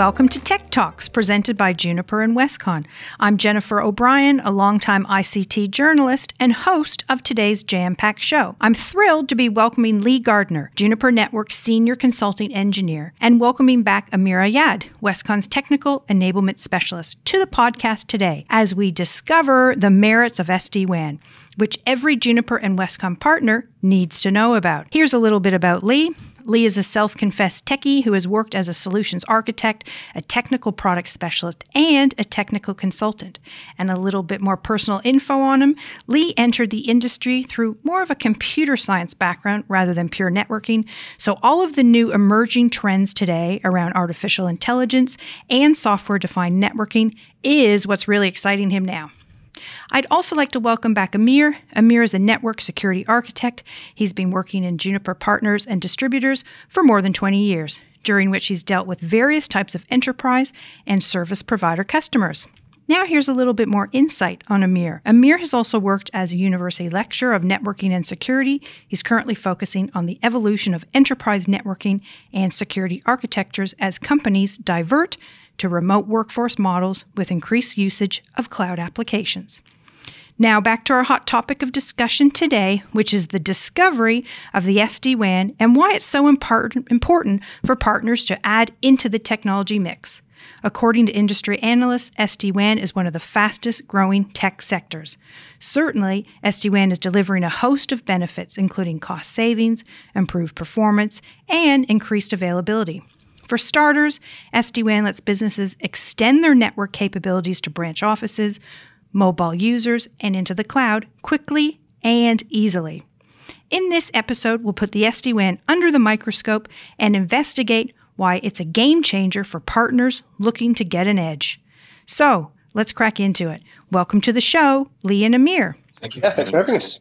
Welcome to Tech Talks, presented by Juniper and Westcon. I'm Jennifer O'Brien, a longtime ICT journalist and host of today's Jam Pack show. I'm thrilled to be welcoming Lee Gardner, Juniper Network's Senior Consulting Engineer, and welcoming back Amir Ayad, Westcon's Technical Enablement Specialist, to the podcast today as we discover the merits of SD WAN which every Juniper and Westcon partner needs to know about. Here's a little bit about Lee. Lee is a self confessed techie who has worked as a solutions architect, a technical product specialist, and a technical consultant. And a little bit more personal info on him Lee entered the industry through more of a computer science background rather than pure networking. So, all of the new emerging trends today around artificial intelligence and software defined networking is what's really exciting him now. I'd also like to welcome back Amir. Amir is a network security architect. He's been working in Juniper partners and distributors for more than 20 years, during which he's dealt with various types of enterprise and service provider customers. Now, here's a little bit more insight on Amir. Amir has also worked as a university lecturer of networking and security. He's currently focusing on the evolution of enterprise networking and security architectures as companies divert to remote workforce models with increased usage of cloud applications. Now, back to our hot topic of discussion today, which is the discovery of the SD WAN and why it's so important for partners to add into the technology mix. According to industry analysts, SD WAN is one of the fastest growing tech sectors. Certainly, SD WAN is delivering a host of benefits, including cost savings, improved performance, and increased availability. For starters, SD WAN lets businesses extend their network capabilities to branch offices, mobile users, and into the cloud quickly and easily. In this episode, we'll put the SD WAN under the microscope and investigate why it's a game changer for partners looking to get an edge. So, let's crack into it. Welcome to the show, Lee and Amir. Thank you. Yeah, thanks for having us.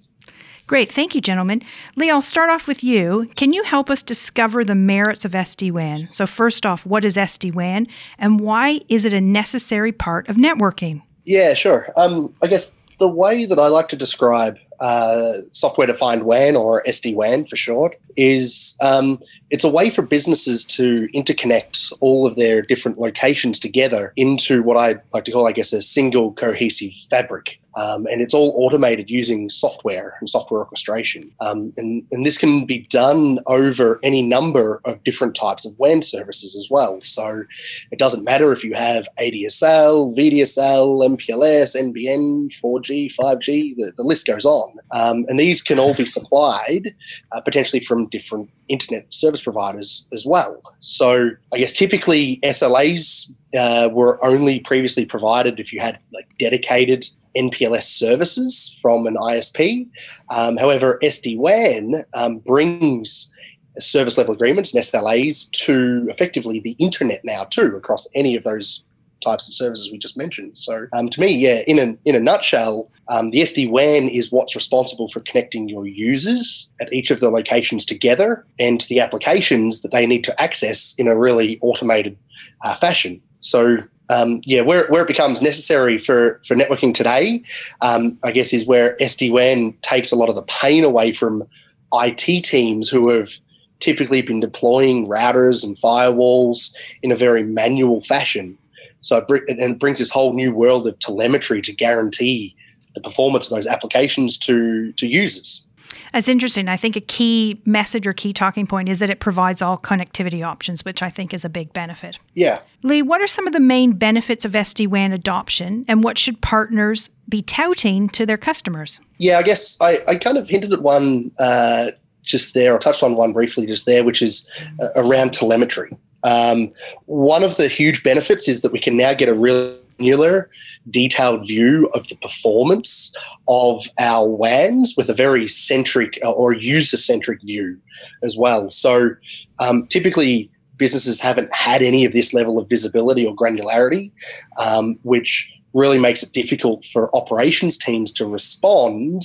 Great. Thank you, gentlemen. Lee, I'll start off with you. Can you help us discover the merits of SD WAN? So, first off, what is SD WAN and why is it a necessary part of networking? Yeah, sure. Um, I guess the way that I like to describe uh, software defined WAN or SD WAN for short is um, it's a way for businesses to interconnect all of their different locations together into what I like to call, I guess, a single cohesive fabric. Um, and it's all automated using software and software orchestration. Um, and, and this can be done over any number of different types of WAN services as well. So it doesn't matter if you have ADSL, VDSL, MPLS, NBN, 4G, 5G, the, the list goes on. Um, and these can all be supplied uh, potentially from different internet service providers as well. So I guess typically SLAs uh, were only previously provided if you had like dedicated MPLS services from an ISP. Um, however, SD WAN um, brings service level agreements and SLAs to effectively the internet now too across any of those types of services we just mentioned. So um, to me, yeah, in a in a nutshell, um, the SD WAN is what's responsible for connecting your users at each of the locations together and the applications that they need to access in a really automated uh, fashion. So um, yeah, where, where it becomes necessary for, for networking today, um, I guess, is where SD WAN takes a lot of the pain away from IT teams who have typically been deploying routers and firewalls in a very manual fashion. So it, brings this whole new world of telemetry to guarantee the performance of those applications to, to users. That's interesting. I think a key message or key talking point is that it provides all connectivity options, which I think is a big benefit. Yeah. Lee, what are some of the main benefits of SD WAN adoption and what should partners be touting to their customers? Yeah, I guess I, I kind of hinted at one uh, just there, or touched on one briefly just there, which is uh, around telemetry. Um, one of the huge benefits is that we can now get a really detailed view of the performance of our WANs with a very centric uh, or user centric view as well. So um, typically, businesses haven't had any of this level of visibility or granularity, um, which really makes it difficult for operations teams to respond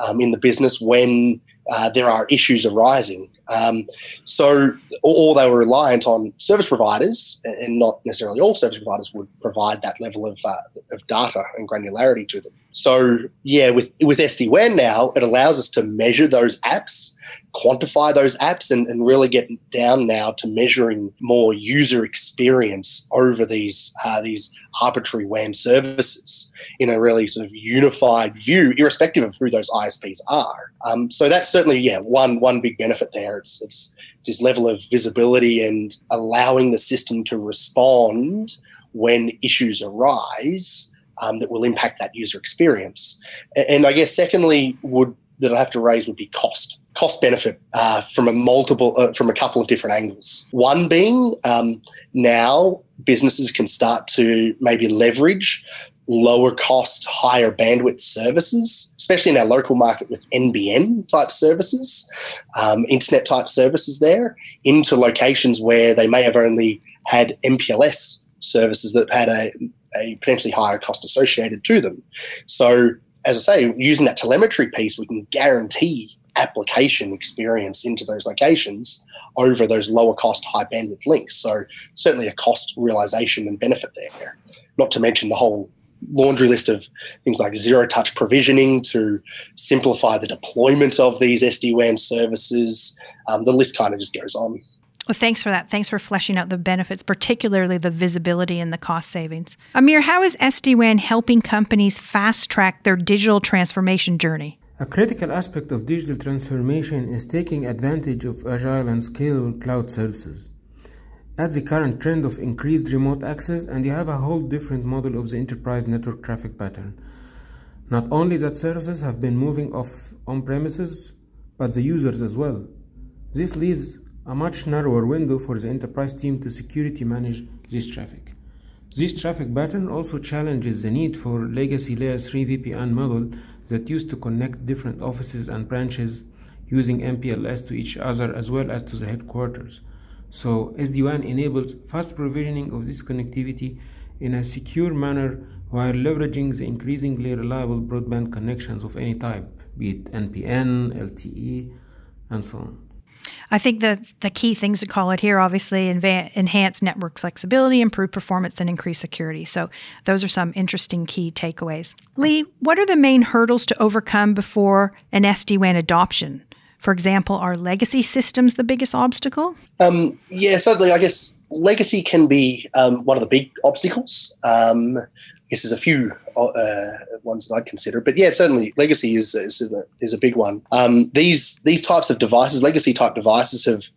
um, in the business when uh, there are issues arising. Um, so, or they were reliant on service providers, and not necessarily all service providers would provide that level of, uh, of data and granularity to them. So, yeah, with with SD WAN now, it allows us to measure those apps quantify those apps and, and really get down now to measuring more user experience over these uh, these arbitrary WAN services in a really sort of unified view, irrespective of who those ISPs are. Um, so that's certainly yeah one one big benefit there. It's it's this level of visibility and allowing the system to respond when issues arise um, that will impact that user experience. And I guess secondly, would that I have to raise would be cost. Cost benefit uh, from a multiple uh, from a couple of different angles. One being um, now businesses can start to maybe leverage lower cost, higher bandwidth services, especially in our local market with NBN type services, um, internet type services there, into locations where they may have only had MPLS services that had a, a potentially higher cost associated to them. So, as I say, using that telemetry piece, we can guarantee application experience into those locations over those lower cost, high bandwidth links. So, certainly a cost realization and benefit there. Not to mention the whole laundry list of things like zero touch provisioning to simplify the deployment of these SD WAN services. Um, the list kind of just goes on. Well, thanks for that. Thanks for fleshing out the benefits, particularly the visibility and the cost savings. Amir, how is SD-WAN helping companies fast track their digital transformation journey? A critical aspect of digital transformation is taking advantage of agile and scalable cloud services. Add the current trend of increased remote access, and you have a whole different model of the enterprise network traffic pattern. Not only that services have been moving off on premises, but the users as well. This leaves a much narrower window for the enterprise team to security manage this traffic. This traffic pattern also challenges the need for legacy layer 3 VPN model that used to connect different offices and branches using MPLS to each other as well as to the headquarters. So SD-WAN enables fast provisioning of this connectivity in a secure manner while leveraging the increasingly reliable broadband connections of any type, be it NBN, LTE, and so on. I think the the key things to call it here, obviously, enva- enhance network flexibility, improve performance, and increase security. So those are some interesting key takeaways. Lee, what are the main hurdles to overcome before an SD-WAN adoption? For example, are legacy systems the biggest obstacle? Um, yeah, certainly. I guess legacy can be um, one of the big obstacles. Um, I guess there's a few uh, ones that I'd consider, but yeah, certainly legacy is is a, is a big one. Um, these these types of devices, legacy type devices, have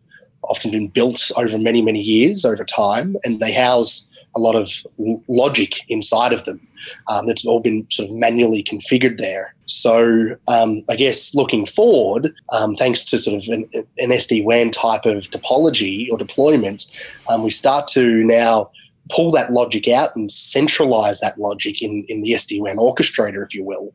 often been built over many many years over time, and they house a lot of logic inside of them um, that's all been sort of manually configured there. So um, I guess looking forward, um, thanks to sort of an, an SD WAN type of topology or deployment, um, we start to now pull that logic out and centralize that logic in, in the SD-WAN orchestrator, if you will,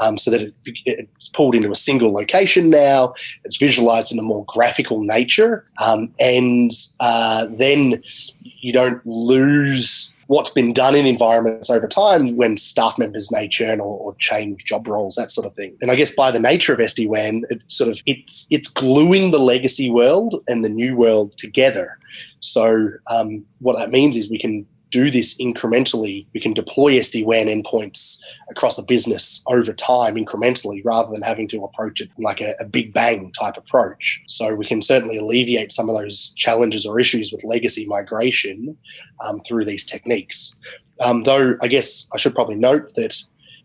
um, so that it, it's pulled into a single location now. It's visualized in a more graphical nature. Um, and uh, then you don't lose what's been done in environments over time when staff members may churn or, or, change job roles, that sort of thing. And I guess by the nature of SD-WAN, it sort of it's it's gluing the legacy world and the new world together. So um, what that means is we can do this incrementally. We can deploy SD-WAN endpoints across a business over time incrementally rather than having to approach it like a, a, big bang type approach. So we can certainly alleviate some of those challenges or issues with legacy migration um, through these techniques. Um, though I guess I should probably note that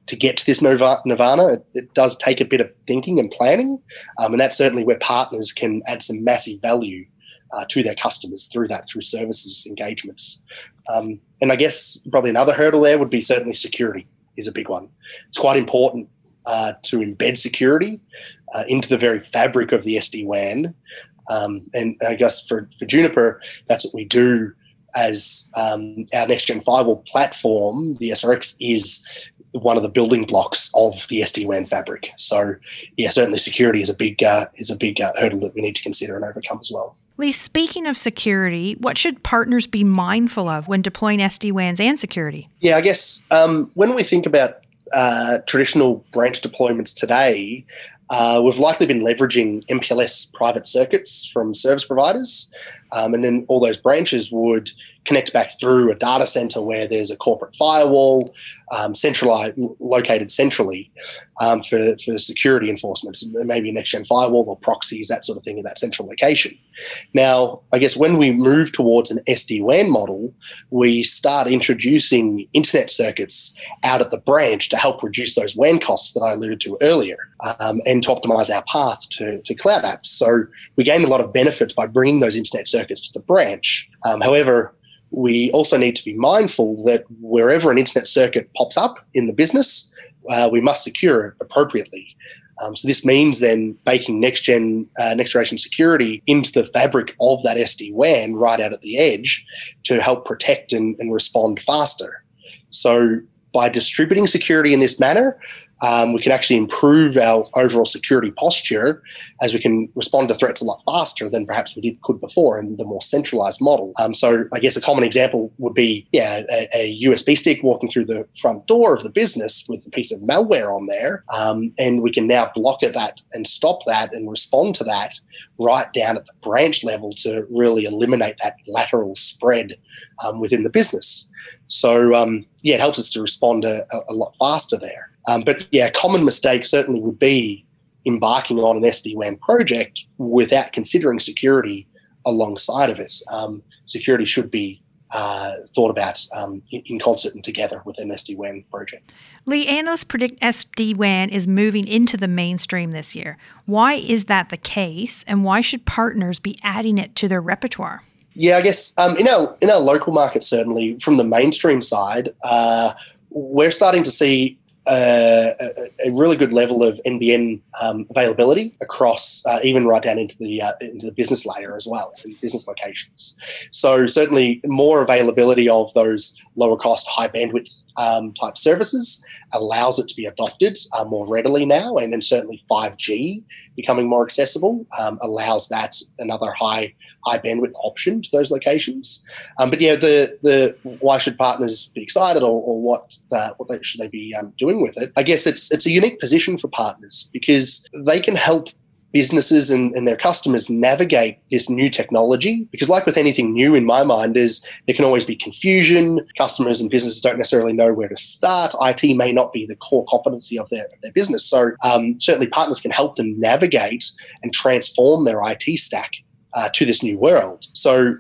to get to this nirvana, it, it does take a bit of thinking and planning. Um, and that's certainly where partners can add some massive value uh, to their customers through that, through services engagements. Um, and I guess probably another hurdle there would be certainly security is a big one. It's quite important uh, to embed security uh, into the very fabric of the SD WAN. Um, and I guess for, for Juniper, that's what we do as um, our next gen firewall platform. The SRX is one of the building blocks of the SD WAN fabric. So, yeah, certainly security is a big uh, is a big uh, hurdle that we need to consider and overcome as well. Lee, speaking of security, what should partners be mindful of when deploying SD WANs and security? Yeah, I guess um, when we think about uh, traditional branch deployments today, uh, we've likely been leveraging MPLS private circuits from service providers, um, and then all those branches would connect back through a data center where there's a corporate firewall um, centralized, located centrally um, for, for security enforcement, maybe a next gen firewall or proxies, that sort of thing in that central location. Now, I guess when we move towards an SD WAN model, we start introducing internet circuits out at the branch to help reduce those WAN costs that I alluded to earlier um, and to optimize our path to, to cloud apps. So we gain a lot of benefits by bringing those internet circuits to the branch. Um, however, we also need to be mindful that wherever an internet circuit pops up in the business, uh, we must secure it appropriately. Um, so this means then baking next gen, uh, next generation security into the fabric of that SD WAN right out at the edge to help protect and, and respond faster. So by distributing security in this manner, um, we can actually improve our overall security posture as we can respond to threats a lot faster than perhaps we did could before in the more centralized model. Um, so I guess a common example would be, yeah, a, a, USB stick walking through the front door of the business with a piece of malware on there, um, and we can now block at that and stop that and respond to that right down at the branch level to really eliminate that lateral spread um, within the business. So um, yeah, it helps us to respond a, a lot faster there. Um, but yeah, a common mistake certainly would be embarking on an SD WAN project without considering security alongside of it. Um, security should be uh, thought about um, in, concert and together with an SD WAN project. Lee, analysts predict SD WAN is moving into the mainstream this year. Why is that the case, and why should partners be adding it to their repertoire? Yeah, I guess um, in our in our local market, certainly from the mainstream side, uh, we're starting to see a, a, really good level of NBN um, availability across, uh, even right down into the uh, into the business layer as well, in business locations. So certainly more availability of those lower cost, high bandwidth um, type services allows it to be adopted uh, more readily now, and then certainly 5G becoming more accessible um, allows that another high high bandwidth option to those locations. Um, but yeah, the the why should partners be excited or, or what uh, what they, should they be um, doing with it? I guess it's it's a unique position for partners because they can help businesses and, and, their customers navigate this new technology because like with anything new in my mind is there can always be confusion customers and businesses don't necessarily know where to start it may not be the core competency of their, their business so um, certainly partners can help them navigate and transform their it stack uh, to this new world. So,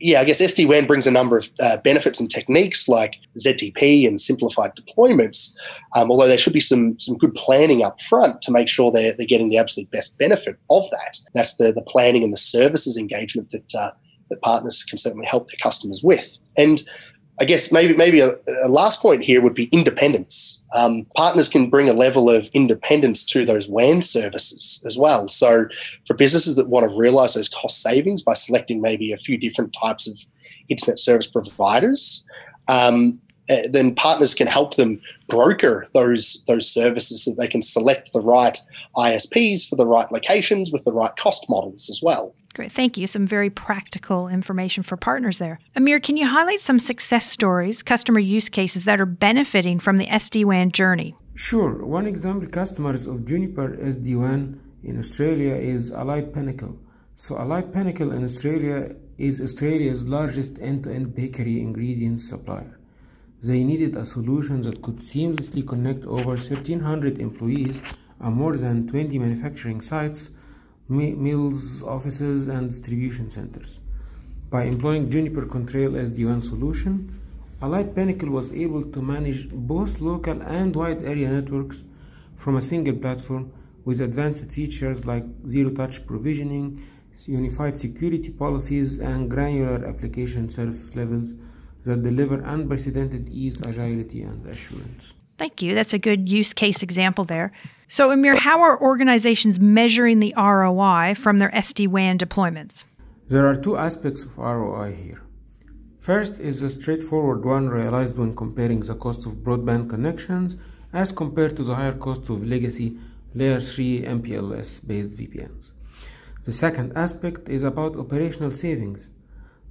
yeah, I guess SD WAN brings a number of uh, benefits and techniques like ZTP and simplified deployments. Um, although there should be some some good planning up front to make sure they're, they're getting the absolute best benefit of that. That's the the planning and the services engagement that uh, that partners can certainly help their customers with. And I guess maybe maybe a, a last point here would be independence. Um, partners can bring a level of independence to those WAN services as well. So for businesses that want to realize those cost savings by selecting maybe a few different types of internet service providers, um, eh, then partners can help them broker those those services so they can select the right ISPs for the right locations with the right cost models as well. Great. Thank you. Some very practical information for partners there. Amir, can you highlight some success stories, customer use cases that are benefiting from the SD-WAN journey? Sure. One example customers of Juniper SD-WAN in Australia is Allied Pinnacle. So Allied Pinnacle in Australia is Australia's largest end-to-end bakery ingredients supplier. They needed a solution that could seamlessly connect over 1,300 employees and more than 20 manufacturing sites mills, offices, and distribution centers. By employing Juniper Contrail SD-WAN solution, Allied Pinnacle was able to manage both local and wide area networks from a single platform with advanced features like zero-touch provisioning, unified security policies, and granular application service levels that deliver unprecedented ease, agility, and assurance. Thank you. That's a good use case example there. So, Amir, how are organizations measuring the ROI from their SD WAN deployments? There are two aspects of ROI here. First is the straightforward one realized when comparing the cost of broadband connections as compared to the higher cost of legacy layer 3 MPLS based VPNs. The second aspect is about operational savings.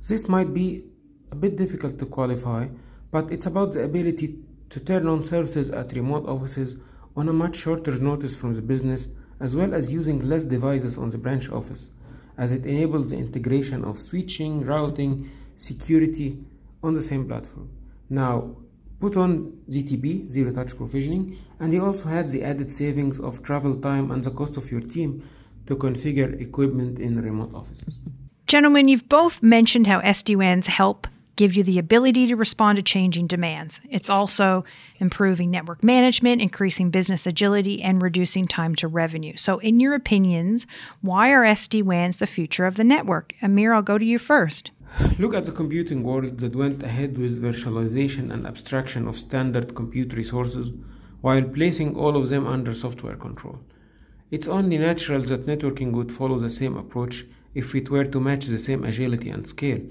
This might be a bit difficult to qualify, but it's about the ability to turn on services at remote offices on a much shorter notice from the business, as well as using less devices on the branch office, as it enables the integration of switching, routing, security on the same platform. Now, put on ZTP, zero touch provisioning, and you also had the added savings of travel time and the cost of your team to configure equipment in remote offices. Gentlemen, you've both mentioned how SD-WANs help give you the ability to respond to changing demands. It's also improving network management, increasing business agility, and reducing time to revenue. So, in your opinions, why are SD-WANs the future of the network? Amir, I'll go to you first. Look at the computing world that went ahead with virtualization and abstraction of standard compute resources while placing all of them under software control. It's only natural that networking would follow the same approach if it were to match the same agility and scale.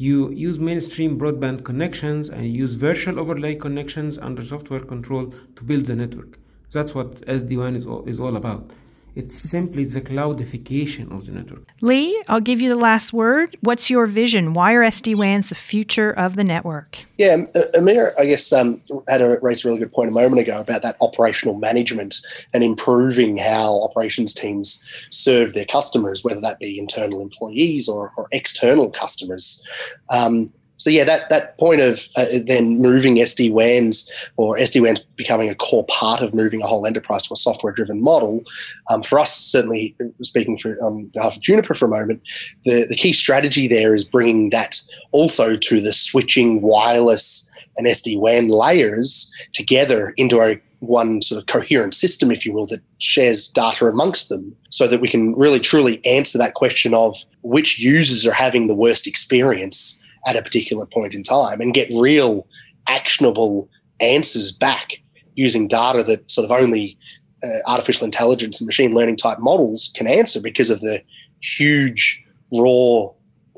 You use mainstream broadband connections and use virtual overlay connections under software control to build the network. That's what SD-WAN is all, is all about. It's simply the cloudification of the network. Lee, I'll give you the last word. What's your vision? Why are SD-WANs the future of the network? Yeah, Amir, I guess, um, had a, raised a really good point a moment ago about that operational management and improving how operations teams serve their customers, whether that be internal employees or, or external customers. Um, so yeah, that that point of uh, then moving SD WANs or SD WANs becoming a core part of moving a whole enterprise to a software driven model, um, for us certainly speaking for on behalf of Juniper for a moment, the the key strategy there is bringing that also to the switching wireless and SD WAN layers together into a one sort of coherent system, if you will, that shares data amongst them so that we can really truly answer that question of which users are having the worst experience at a particular point in time and get real actionable answers back using data that sort of only uh, artificial intelligence and machine learning type models can answer because of the huge raw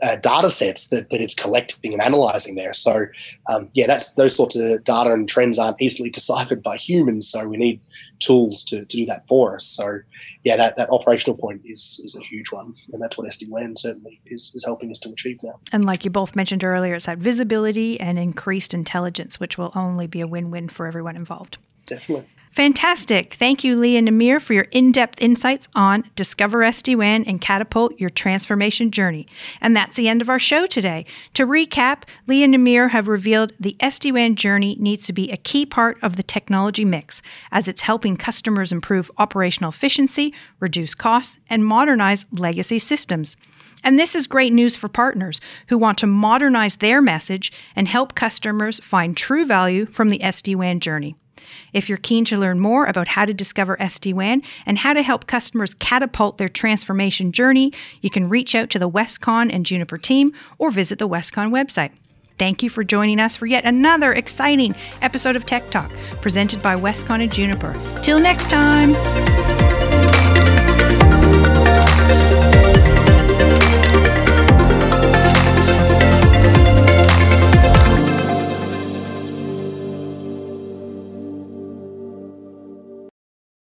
uh, data sets that, that it's collecting and analyzing there. So, um, yeah, that's those sorts of data and trends aren't easily deciphered by humans. So we need tools to, to do that for us. So, yeah, that, that operational point is is a huge one, and that's what SD WAN certainly is is helping us to achieve now. And like you both mentioned earlier, it's that visibility and increased intelligence, which will only be a win win for everyone involved. Definitely. Fantastic. Thank you, Lee and Amir, for your in depth insights on Discover SD-WAN and Catapult Your Transformation Journey. And that's the end of our show today. To recap, Lee and Amir have revealed the SD-WAN journey needs to be a key part of the technology mix, as it's helping customers improve operational efficiency, reduce costs, and modernize legacy systems. And this is great news for partners who want to modernize their message and help customers find true value from the SD WAN journey. If you're keen to learn more about how to discover SD WAN and how to help customers catapult their transformation journey, you can reach out to the Westcon and Juniper team or visit the Westcon website. Thank you for joining us for yet another exciting episode of Tech Talk presented by Westcon and Juniper. Till next time.